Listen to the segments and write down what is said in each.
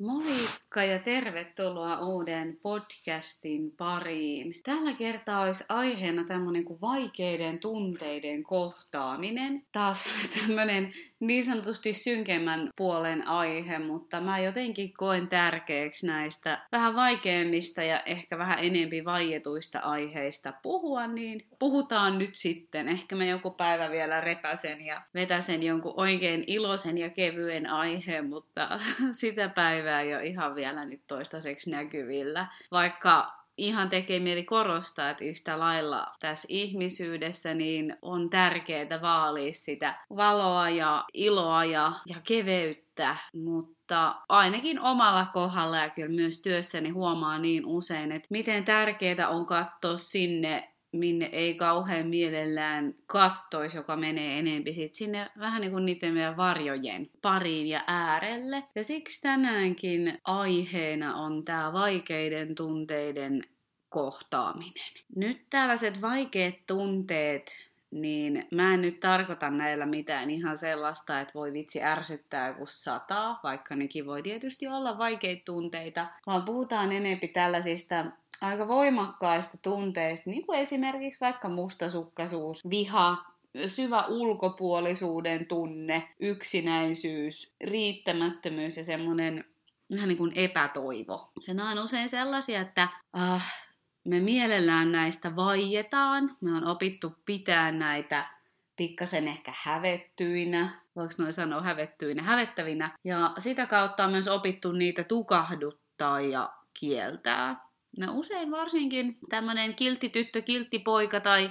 毛衣。Moikka ja tervetuloa uuden podcastin pariin. Tällä kertaa olisi aiheena tämmöinen kuin vaikeiden tunteiden kohtaaminen. Taas tämmöinen niin sanotusti synkemmän puolen aihe, mutta mä jotenkin koen tärkeäksi näistä vähän vaikeimmista ja ehkä vähän enempi vaietuista aiheista puhua, niin puhutaan nyt sitten. Ehkä mä joku päivä vielä repäsen ja vetäsen jonkun oikein iloisen ja kevyen aiheen, mutta sitä päivää ole ihan vielä nyt toistaiseksi näkyvillä. Vaikka ihan tekee mieli korostaa, että yhtä lailla tässä ihmisyydessä niin on tärkeää vaalia sitä valoa ja iloa ja, ja keveyttä, mutta ainakin omalla kohdalla ja kyllä myös työssäni huomaa niin usein, että miten tärkeää on katsoa sinne minne ei kauhean mielellään kattoisi, joka menee enempi sit sinne vähän niin kuin niiden meidän varjojen pariin ja äärelle. Ja siksi tänäänkin aiheena on tämä vaikeiden tunteiden kohtaaminen. Nyt tällaiset vaikeat tunteet, niin mä en nyt tarkoita näillä mitään ihan sellaista, että voi vitsi ärsyttää kun sataa, vaikka nekin voi tietysti olla vaikeita tunteita, vaan puhutaan enempi tällaisista aika voimakkaista tunteista, niin kuin esimerkiksi vaikka mustasukkaisuus, viha, syvä ulkopuolisuuden tunne, yksinäisyys, riittämättömyys ja semmoinen vähän niin kuin epätoivo. Ja nämä on usein sellaisia, että äh, me mielellään näistä vaietaan, me on opittu pitää näitä pikkasen ehkä hävettyinä, voiko noin sanoa hävettyinä, hävettävinä, ja sitä kautta on myös opittu niitä tukahduttaa ja kieltää. No usein varsinkin tämmöinen kiltti tyttö, kiltti poika tai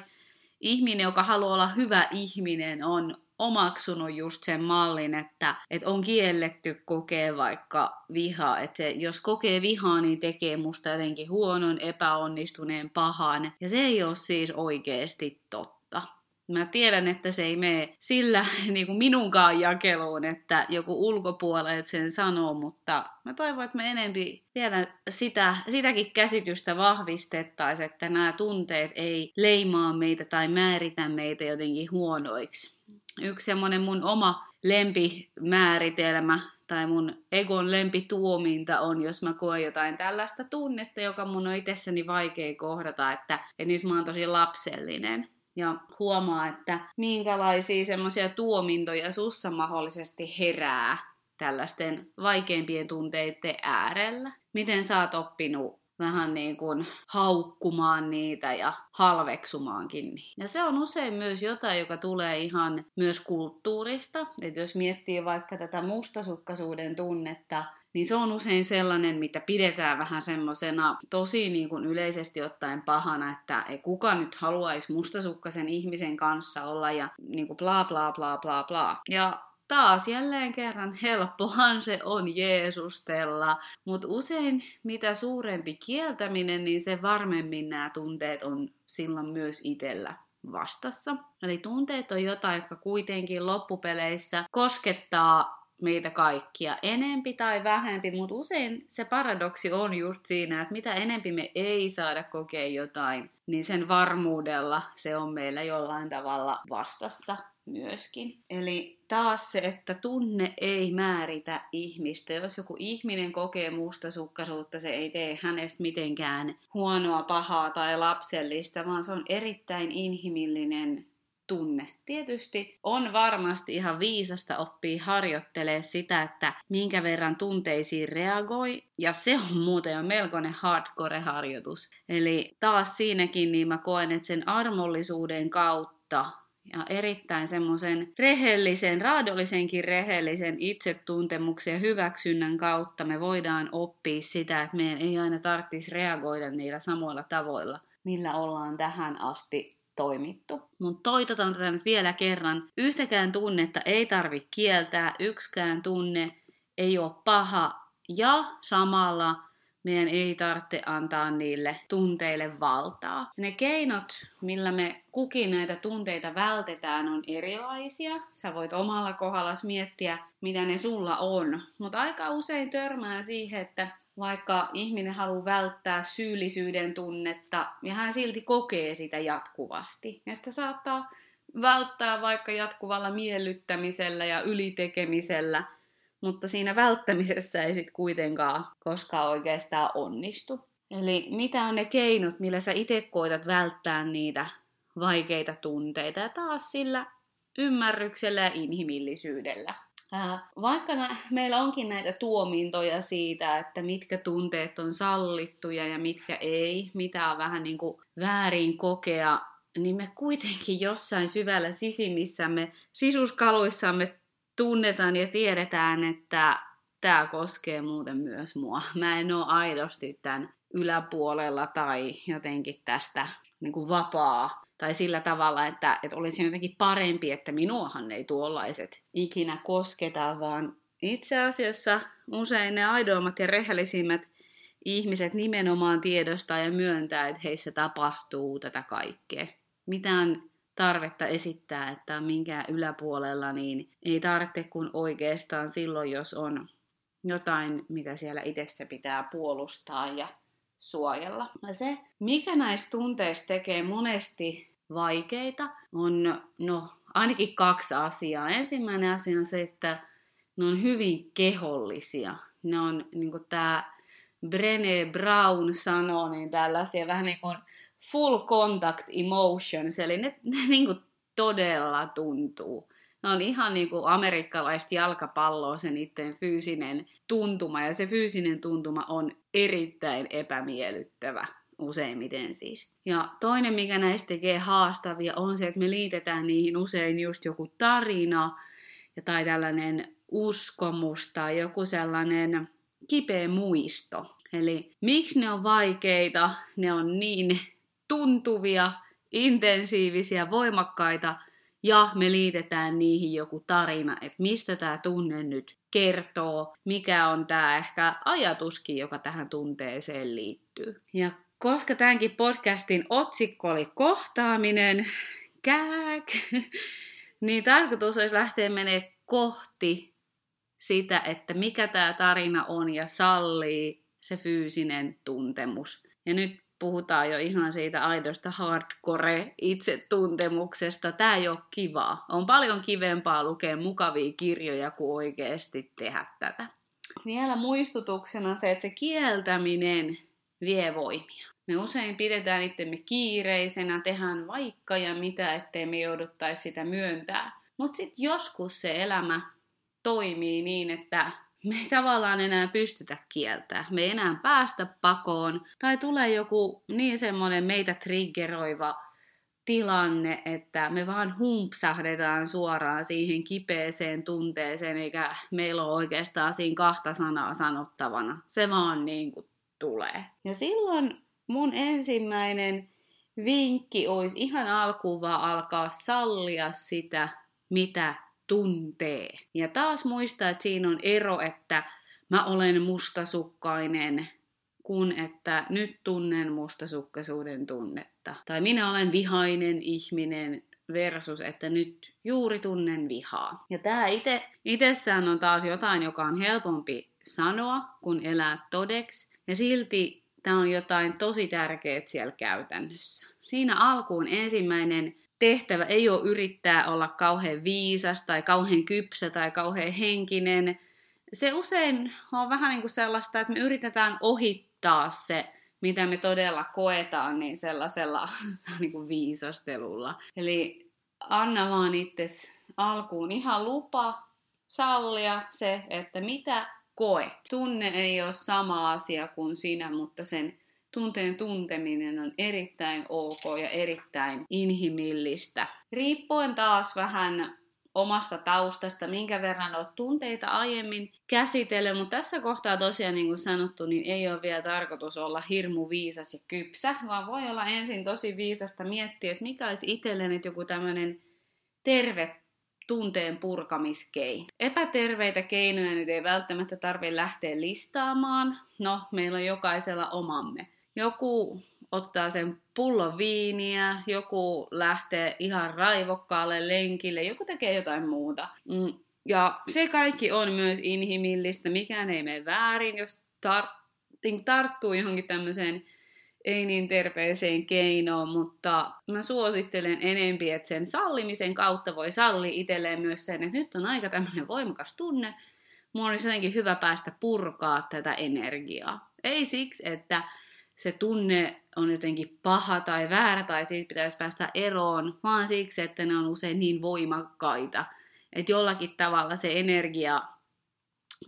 ihminen, joka haluaa olla hyvä ihminen, on omaksunut just sen mallin, että, että on kielletty kokea vaikka vihaa. Että jos kokee vihaa, niin tekee musta jotenkin huonon, epäonnistuneen, pahan. Ja se ei ole siis oikeasti totta. Mä tiedän, että se ei mene sillä niin kuin minunkaan jakeluun, että joku ulkopuolelle sen sanoo, mutta mä toivon, että me enempi vielä sitä, sitäkin käsitystä vahvistettaisiin, että nämä tunteet ei leimaa meitä tai määritä meitä jotenkin huonoiksi. Yksi semmoinen mun oma lempimääritelmä tai mun egon lempituominta on, jos mä koen jotain tällaista tunnetta, joka mun on itsessäni vaikea kohdata, että, että nyt mä oon tosi lapsellinen ja huomaa, että minkälaisia semmoisia tuomintoja sussa mahdollisesti herää tällaisten vaikeimpien tunteiden äärellä. Miten sä oot oppinut vähän niin kuin haukkumaan niitä ja halveksumaankin niitä. Ja se on usein myös jotain, joka tulee ihan myös kulttuurista. Että jos miettii vaikka tätä mustasukkaisuuden tunnetta, niin se on usein sellainen, mitä pidetään vähän semmoisena tosi niin kuin yleisesti ottaen pahana, että ei kuka nyt haluaisi mustasukkaisen ihmisen kanssa olla ja niin kuin bla bla bla bla bla. Ja taas jälleen kerran helppohan se on Jeesustella, mutta usein mitä suurempi kieltäminen, niin se varmemmin nämä tunteet on silloin myös itsellä vastassa. Eli tunteet on jotain, jotka kuitenkin loppupeleissä koskettaa meitä kaikkia, enempi tai vähempi, mutta usein se paradoksi on just siinä, että mitä enempi me ei saada kokea jotain, niin sen varmuudella se on meillä jollain tavalla vastassa myöskin. Eli taas se, että tunne ei määritä ihmistä. Jos joku ihminen kokee mustasukkaisuutta, se ei tee hänestä mitenkään huonoa, pahaa tai lapsellista, vaan se on erittäin inhimillinen tunne. Tietysti on varmasti ihan viisasta oppia harjoittelee sitä, että minkä verran tunteisiin reagoi, ja se on muuten jo melkoinen hardcore-harjoitus. Eli taas siinäkin niin mä koen, että sen armollisuuden kautta ja erittäin semmoisen rehellisen, raadollisenkin rehellisen itsetuntemuksen ja hyväksynnän kautta me voidaan oppia sitä, että meidän ei aina tarvitsisi reagoida niillä samoilla tavoilla, millä ollaan tähän asti toimittu. Mutta toitotan tätä nyt vielä kerran. Yhtäkään tunnetta ei tarvi kieltää, yksikään tunne ei ole paha ja samalla meidän ei tarvitse antaa niille tunteille valtaa. Ne keinot, millä me kukin näitä tunteita vältetään, on erilaisia. Sä voit omalla kohdalla miettiä, mitä ne sulla on. Mutta aika usein törmää siihen, että vaikka ihminen haluaa välttää syyllisyyden tunnetta ja hän silti kokee sitä jatkuvasti. Ja sitä saattaa välttää vaikka jatkuvalla miellyttämisellä ja ylitekemisellä mutta siinä välttämisessä ei sitten kuitenkaan koskaan oikeastaan onnistu. Eli mitä on ne keinot, millä sä itse koetat välttää niitä vaikeita tunteita ja taas sillä ymmärryksellä ja inhimillisyydellä. Vaikka meillä onkin näitä tuomintoja siitä, että mitkä tunteet on sallittuja ja mitkä ei, mitä on vähän niin kuin väärin kokea, niin me kuitenkin jossain syvällä sisimmissämme, sisuskaluissamme tunnetaan ja tiedetään, että tämä koskee muuten myös mua. Mä en ole aidosti tämän yläpuolella tai jotenkin tästä niin kuin vapaa tai sillä tavalla, että, että olisi jotenkin parempi, että minuahan ei tuollaiset ikinä kosketa, vaan itse asiassa usein ne aidoimmat ja rehellisimmät ihmiset nimenomaan tiedostaa ja myöntää, että heissä tapahtuu tätä kaikkea. Mitään tarvetta esittää, että minkään yläpuolella, niin ei tarvitse kuin oikeastaan silloin, jos on jotain, mitä siellä itsessä pitää puolustaa ja suojella. Ja se, mikä näistä tunteista tekee monesti vaikeita, on no, ainakin kaksi asiaa. Ensimmäinen asia on se, että ne on hyvin kehollisia. Ne on, niin kuin tämä Brené Brown sanoo, niin tällaisia vähän niin kuin full contact emotions, eli ne, ne niin kuin todella tuntuu. Ne on ihan niin kuin amerikkalaista jalkapalloa se niiden fyysinen tuntuma, ja se fyysinen tuntuma on erittäin epämiellyttävä useimmiten siis. Ja toinen, mikä näistä tekee haastavia, on se, että me liitetään niihin usein just joku tarina ja tai tällainen uskomus tai joku sellainen kipeä muisto. Eli miksi ne on vaikeita, ne on niin tuntuvia, intensiivisiä, voimakkaita, ja me liitetään niihin joku tarina, että mistä tämä tunne nyt kertoo, mikä on tämä ehkä ajatuskin, joka tähän tunteeseen liittyy. Ja koska tämänkin podcastin otsikko oli kohtaaminen, kääk, niin tarkoitus olisi lähteä menee kohti sitä, että mikä tämä tarina on ja sallii se fyysinen tuntemus. Ja nyt puhutaan jo ihan siitä aidosta hardcore itsetuntemuksesta. Tämä ei ole kivaa. On paljon kivempaa lukea mukavia kirjoja kuin oikeasti tehdä tätä. Vielä muistutuksena se, että se kieltäminen vie voimia. Me usein pidetään itsemme kiireisenä, tehdään vaikka ja mitä, ettei me jouduttaisi sitä myöntää. Mutta sitten joskus se elämä toimii niin, että me ei tavallaan enää pystytä kieltää. Me ei enää päästä pakoon. Tai tulee joku niin semmoinen meitä triggeroiva tilanne, että me vaan humpsahdetaan suoraan siihen kipeeseen tunteeseen, eikä meillä ole oikeastaan siinä kahta sanaa sanottavana. Se vaan niin kuin tulee. Ja silloin mun ensimmäinen vinkki olisi ihan alkuun vaan alkaa sallia sitä, mitä tuntee. Ja taas muistaa, että siinä on ero, että mä olen mustasukkainen, kun että nyt tunnen mustasukkaisuuden tunnetta. Tai minä olen vihainen ihminen versus, että nyt juuri tunnen vihaa. Ja tämä itse, itsessään on taas jotain, joka on helpompi sanoa, kun elää todeksi. Ja silti tämä on jotain tosi tärkeää siellä käytännössä. Siinä alkuun ensimmäinen tehtävä ei ole yrittää olla kauhean viisas tai kauhean kypsä tai kauhean henkinen. Se usein on vähän niin kuin sellaista, että me yritetään ohittaa se, mitä me todella koetaan, niin sellaisella niin kuin viisastelulla. Eli anna vaan itse alkuun ihan lupa sallia se, että mitä koet. Tunne ei ole sama asia kuin sinä, mutta sen tunteen tunteminen on erittäin ok ja erittäin inhimillistä. Riippuen taas vähän omasta taustasta, minkä verran olet tunteita aiemmin käsitellyt, mutta tässä kohtaa tosiaan niin kuin sanottu, niin ei ole vielä tarkoitus olla hirmu viisas ja kypsä, vaan voi olla ensin tosi viisasta miettiä, että mikä olisi itselleni joku tämmöinen terve tunteen purkamiskeino. Epäterveitä keinoja nyt ei välttämättä tarvitse lähteä listaamaan. No, meillä on jokaisella omamme. Joku ottaa sen pullon viiniä, joku lähtee ihan raivokkaalle lenkille, joku tekee jotain muuta. Mm. Ja se kaikki on myös inhimillistä, mikään ei mene väärin, jos tar- tarttuu johonkin tämmöiseen ei niin terveeseen keinoon, mutta mä suosittelen enempi, että sen sallimisen kautta voi salli itselleen myös sen, että nyt on aika tämmöinen voimakas tunne, mun olisi jotenkin hyvä päästä purkaa tätä energiaa. Ei siksi, että se tunne on jotenkin paha tai väärä tai siitä pitäisi päästä eroon, vaan siksi, että ne on usein niin voimakkaita, että jollakin tavalla se energia,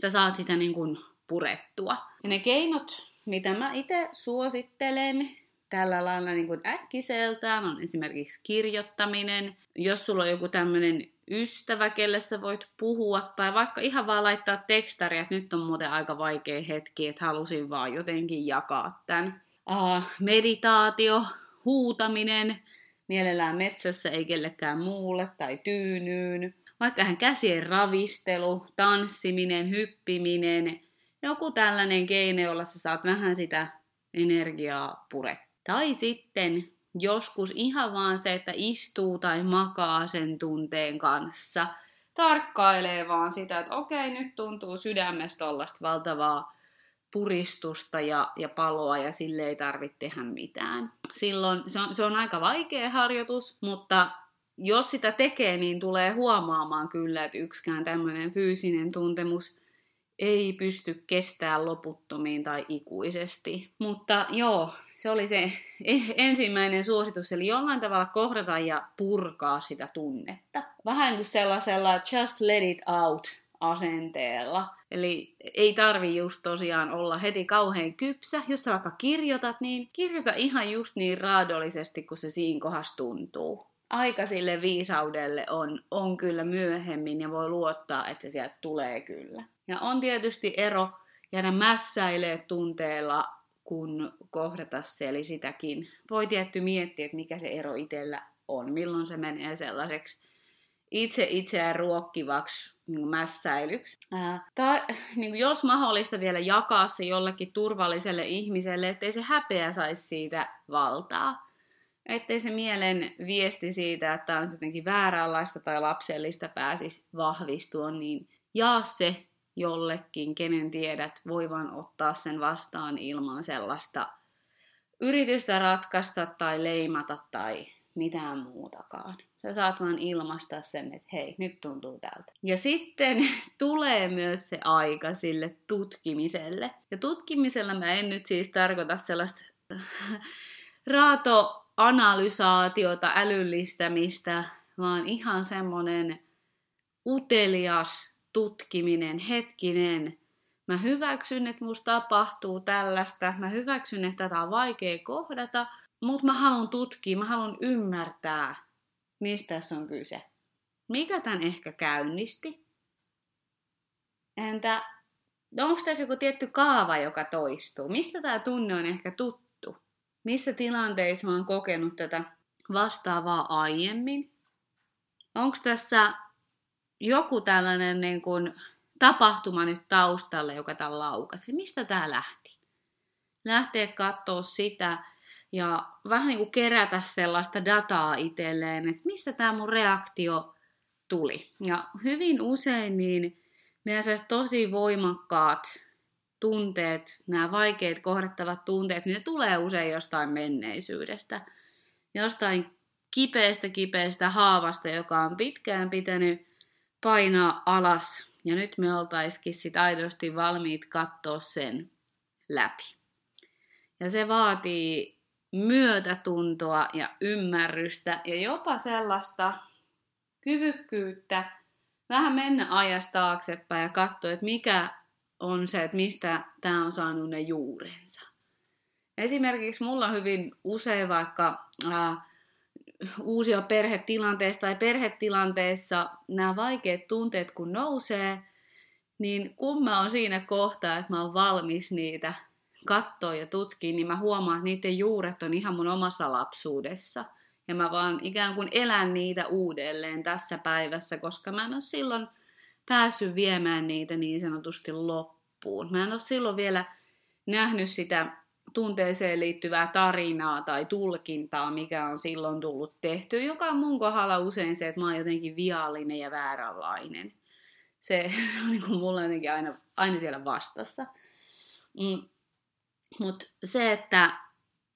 sä saat sitä niin kuin purettua. Ja ne keinot, mitä mä itse suosittelen tällä lailla niin kuin äkkiseltään, on esimerkiksi kirjoittaminen. Jos sulla on joku tämmöinen ystävä, kelle sä voit puhua, tai vaikka ihan vaan laittaa tekstaria, että nyt on muuten aika vaikea hetki, että halusin vaan jotenkin jakaa tämän. Uh, meditaatio, huutaminen, mielellään metsässä ei kellekään muulle tai tyynyyn. Vaikka hän käsien ravistelu, tanssiminen, hyppiminen, joku tällainen keino, jolla sä saat vähän sitä energiaa purettua. Tai sitten joskus ihan vaan se, että istuu tai makaa sen tunteen kanssa, tarkkailee vaan sitä, että okei, nyt tuntuu sydämestä tollasta valtavaa puristusta ja, ja paloa ja sille ei tarvitse tehdä mitään. Silloin se on, se on aika vaikea harjoitus, mutta jos sitä tekee, niin tulee huomaamaan kyllä, että yksikään tämmöinen fyysinen tuntemus ei pysty kestää loputtomiin tai ikuisesti. Mutta joo, se oli se ensimmäinen suositus, eli jollain tavalla kohdata ja purkaa sitä tunnetta. Vähän kuin sellaisella just let it out asenteella. Eli ei tarvi just tosiaan olla heti kauhean kypsä. Jos sä vaikka kirjoitat, niin kirjoita ihan just niin raadollisesti, kun se siinä kohdassa tuntuu. Aika sille viisaudelle on, on kyllä myöhemmin ja voi luottaa, että se sieltä tulee kyllä. Ja on tietysti ero jäädä mässäilee tunteella, kun kohdata se, eli sitäkin voi tietty miettiä, että mikä se ero itsellä on, milloin se menee sellaiseksi itse itseään ruokkivaksi niin mässäilyksi. Ää, tai niin kuin jos mahdollista vielä jakaa se jollekin turvalliselle ihmiselle, ettei se häpeä saisi siitä valtaa. Ettei se mielen viesti siitä, että on jotenkin vääränlaista tai lapsellista pääsisi vahvistua, niin jaa se jollekin, kenen tiedät voivan ottaa sen vastaan ilman sellaista yritystä ratkaista tai leimata tai mitään muutakaan. Sä saat vaan ilmaista sen, että hei, nyt tuntuu tältä. Ja sitten tulee myös se aika sille tutkimiselle. Ja tutkimisella mä en nyt siis tarkoita sellaista raatoanalysaatiota, älyllistämistä, vaan ihan semmonen utelias tutkiminen, hetkinen, mä hyväksyn, että musta tapahtuu tällaista, mä hyväksyn, että tätä on vaikea kohdata, mutta mä haluan tutkia, mä haluan ymmärtää, mistä tässä on kyse. Mikä tämän ehkä käynnisti? Entä onko tässä joku tietty kaava, joka toistuu? Mistä tämä tunne on ehkä tuttu? Missä tilanteissa mä oon kokenut tätä vastaavaa aiemmin? Onko tässä joku tällainen niin kuin, tapahtuma nyt taustalla, joka tämän laukasi. Mistä tämä lähti? Lähtee katsoa sitä ja vähän niin kuin kerätä sellaista dataa itselleen, että mistä tämä mun reaktio tuli. Ja hyvin usein niin meidän tosi voimakkaat tunteet, nämä vaikeat kohdattavat tunteet, niin ne tulee usein jostain menneisyydestä. Jostain kipeästä kipeästä haavasta, joka on pitkään pitänyt painaa alas. Ja nyt me oltaisikin sit aidosti valmiit katsoa sen läpi. Ja se vaatii myötätuntoa ja ymmärrystä ja jopa sellaista kyvykkyyttä vähän mennä ajasta taaksepäin ja katsoa, että mikä on se, että mistä tämä on saanut ne juurensa. Esimerkiksi mulla hyvin usein vaikka äh, uusia perhetilanteessa tai perhetilanteessa nämä vaikeat tunteet kun nousee, niin kun mä oon siinä kohtaa, että mä oon valmis niitä katsoa ja tutkia, niin mä huomaan, että niiden juuret on ihan mun omassa lapsuudessa. Ja mä vaan ikään kuin elän niitä uudelleen tässä päivässä, koska mä en ole silloin päässyt viemään niitä niin sanotusti loppuun. Mä en ole silloin vielä nähnyt sitä tunteeseen liittyvää tarinaa tai tulkintaa, mikä on silloin tullut tehty, joka on mun kohdalla usein se, että mä oon jotenkin viallinen ja vääränlainen. Se, se on niin kuin mulla jotenkin aina, aina siellä vastassa. Mm. Mutta se, että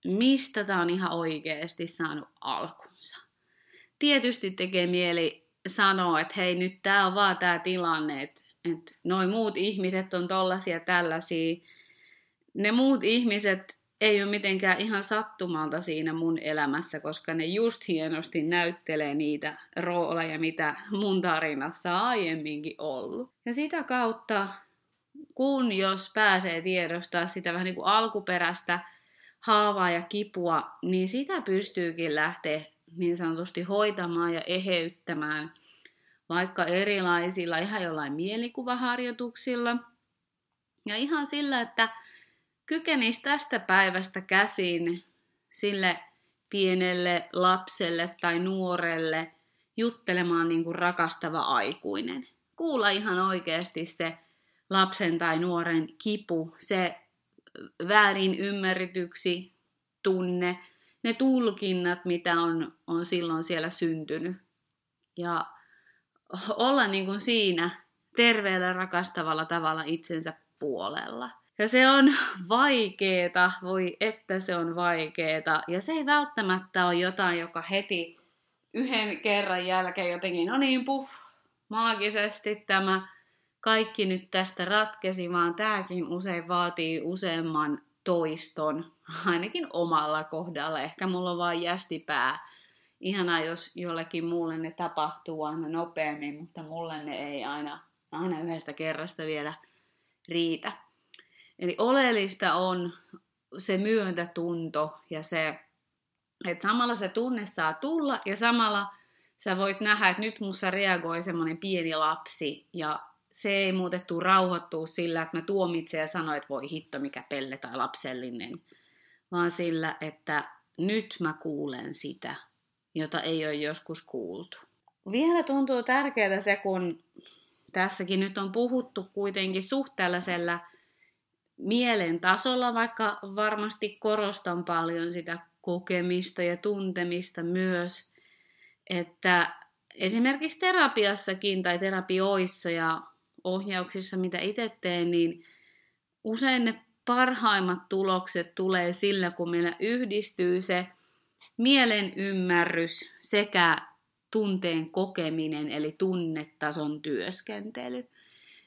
mistä tämä on ihan oikeasti saanut alkunsa. Tietysti tekee mieli sanoa, että hei nyt tämä on vaan tämä tilanne, että että noin muut ihmiset on tollasia tällaisia. Ne muut ihmiset ei ole mitenkään ihan sattumalta siinä mun elämässä, koska ne just hienosti näyttelee niitä rooleja, mitä mun tarinassa aiemminkin ollut. Ja sitä kautta, kun jos pääsee tiedostaa sitä vähän niin kuin alkuperäistä haavaa ja kipua, niin sitä pystyykin lähteä niin sanotusti hoitamaan ja eheyttämään vaikka erilaisilla, ihan jollain mielikuvaharjoituksilla. Ja ihan sillä, että kykenisi tästä päivästä käsin sille pienelle lapselle tai nuorelle juttelemaan niin kuin rakastava aikuinen. Kuulla ihan oikeasti se lapsen tai nuoren kipu, se väärin ymmärretyksi tunne, ne tulkinnat, mitä on, on silloin siellä syntynyt. Ja olla niin kuin siinä terveellä, rakastavalla tavalla itsensä puolella. Ja se on vaikeeta, voi että se on vaikeeta. Ja se ei välttämättä ole jotain, joka heti yhden kerran jälkeen jotenkin, no niin, puff, maagisesti tämä kaikki nyt tästä ratkesi, vaan tämäkin usein vaatii useamman toiston, ainakin omalla kohdalla. Ehkä mulla on vain jästipää. Ihanaa, jos jollekin muulle ne tapahtuu aina nopeammin, mutta mulle ne ei aina, aina yhdestä kerrasta vielä riitä. Eli oleellista on se myöntätunto ja se, että samalla se tunne saa tulla ja samalla sä voit nähdä, että nyt mussa reagoi semmoinen pieni lapsi ja se ei muutettu rauhoittua sillä, että mä tuomitsen ja sanoin, että voi hitto mikä pelle tai lapsellinen, vaan sillä, että nyt mä kuulen sitä, jota ei ole joskus kuultu. Vielä tuntuu tärkeää se, kun tässäkin nyt on puhuttu kuitenkin suhteellisella mielen tasolla, vaikka varmasti korostan paljon sitä kokemista ja tuntemista myös, että esimerkiksi terapiassakin tai terapioissa ja ohjauksissa, mitä itse teen, niin usein ne parhaimmat tulokset tulee sillä, kun meillä yhdistyy se mielen ymmärrys sekä tunteen kokeminen, eli tunnetason työskentely.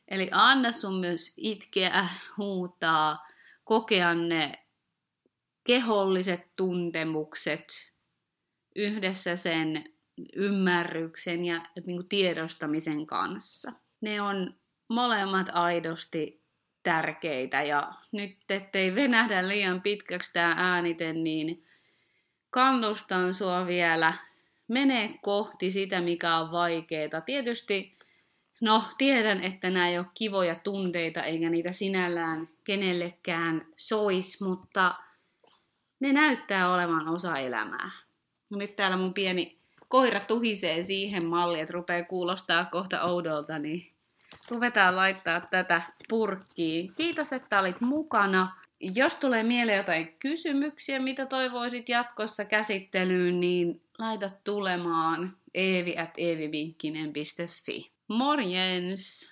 Eli anna sun myös itkeä, huutaa, kokea ne keholliset tuntemukset yhdessä sen ymmärryksen ja niin kuin tiedostamisen kanssa. Ne on molemmat aidosti tärkeitä ja nyt ettei venähdä liian pitkäksi tämä äänite, niin kannustan sua vielä mene kohti sitä, mikä on vaikeaa. Tietysti No, tiedän, että nämä ei ole kivoja tunteita, eikä niitä sinällään kenellekään sois, mutta ne näyttää olevan osa elämää. No nyt täällä mun pieni koira tuhisee siihen malliin, että rupeaa kuulostaa kohta oudolta, niin ruvetaan laittaa tätä purkkiin. Kiitos, että olit mukana. Jos tulee mieleen jotain kysymyksiä, mitä toivoisit jatkossa käsittelyyn, niin laita tulemaan eevi at eevivinkkinen.fi. Morgens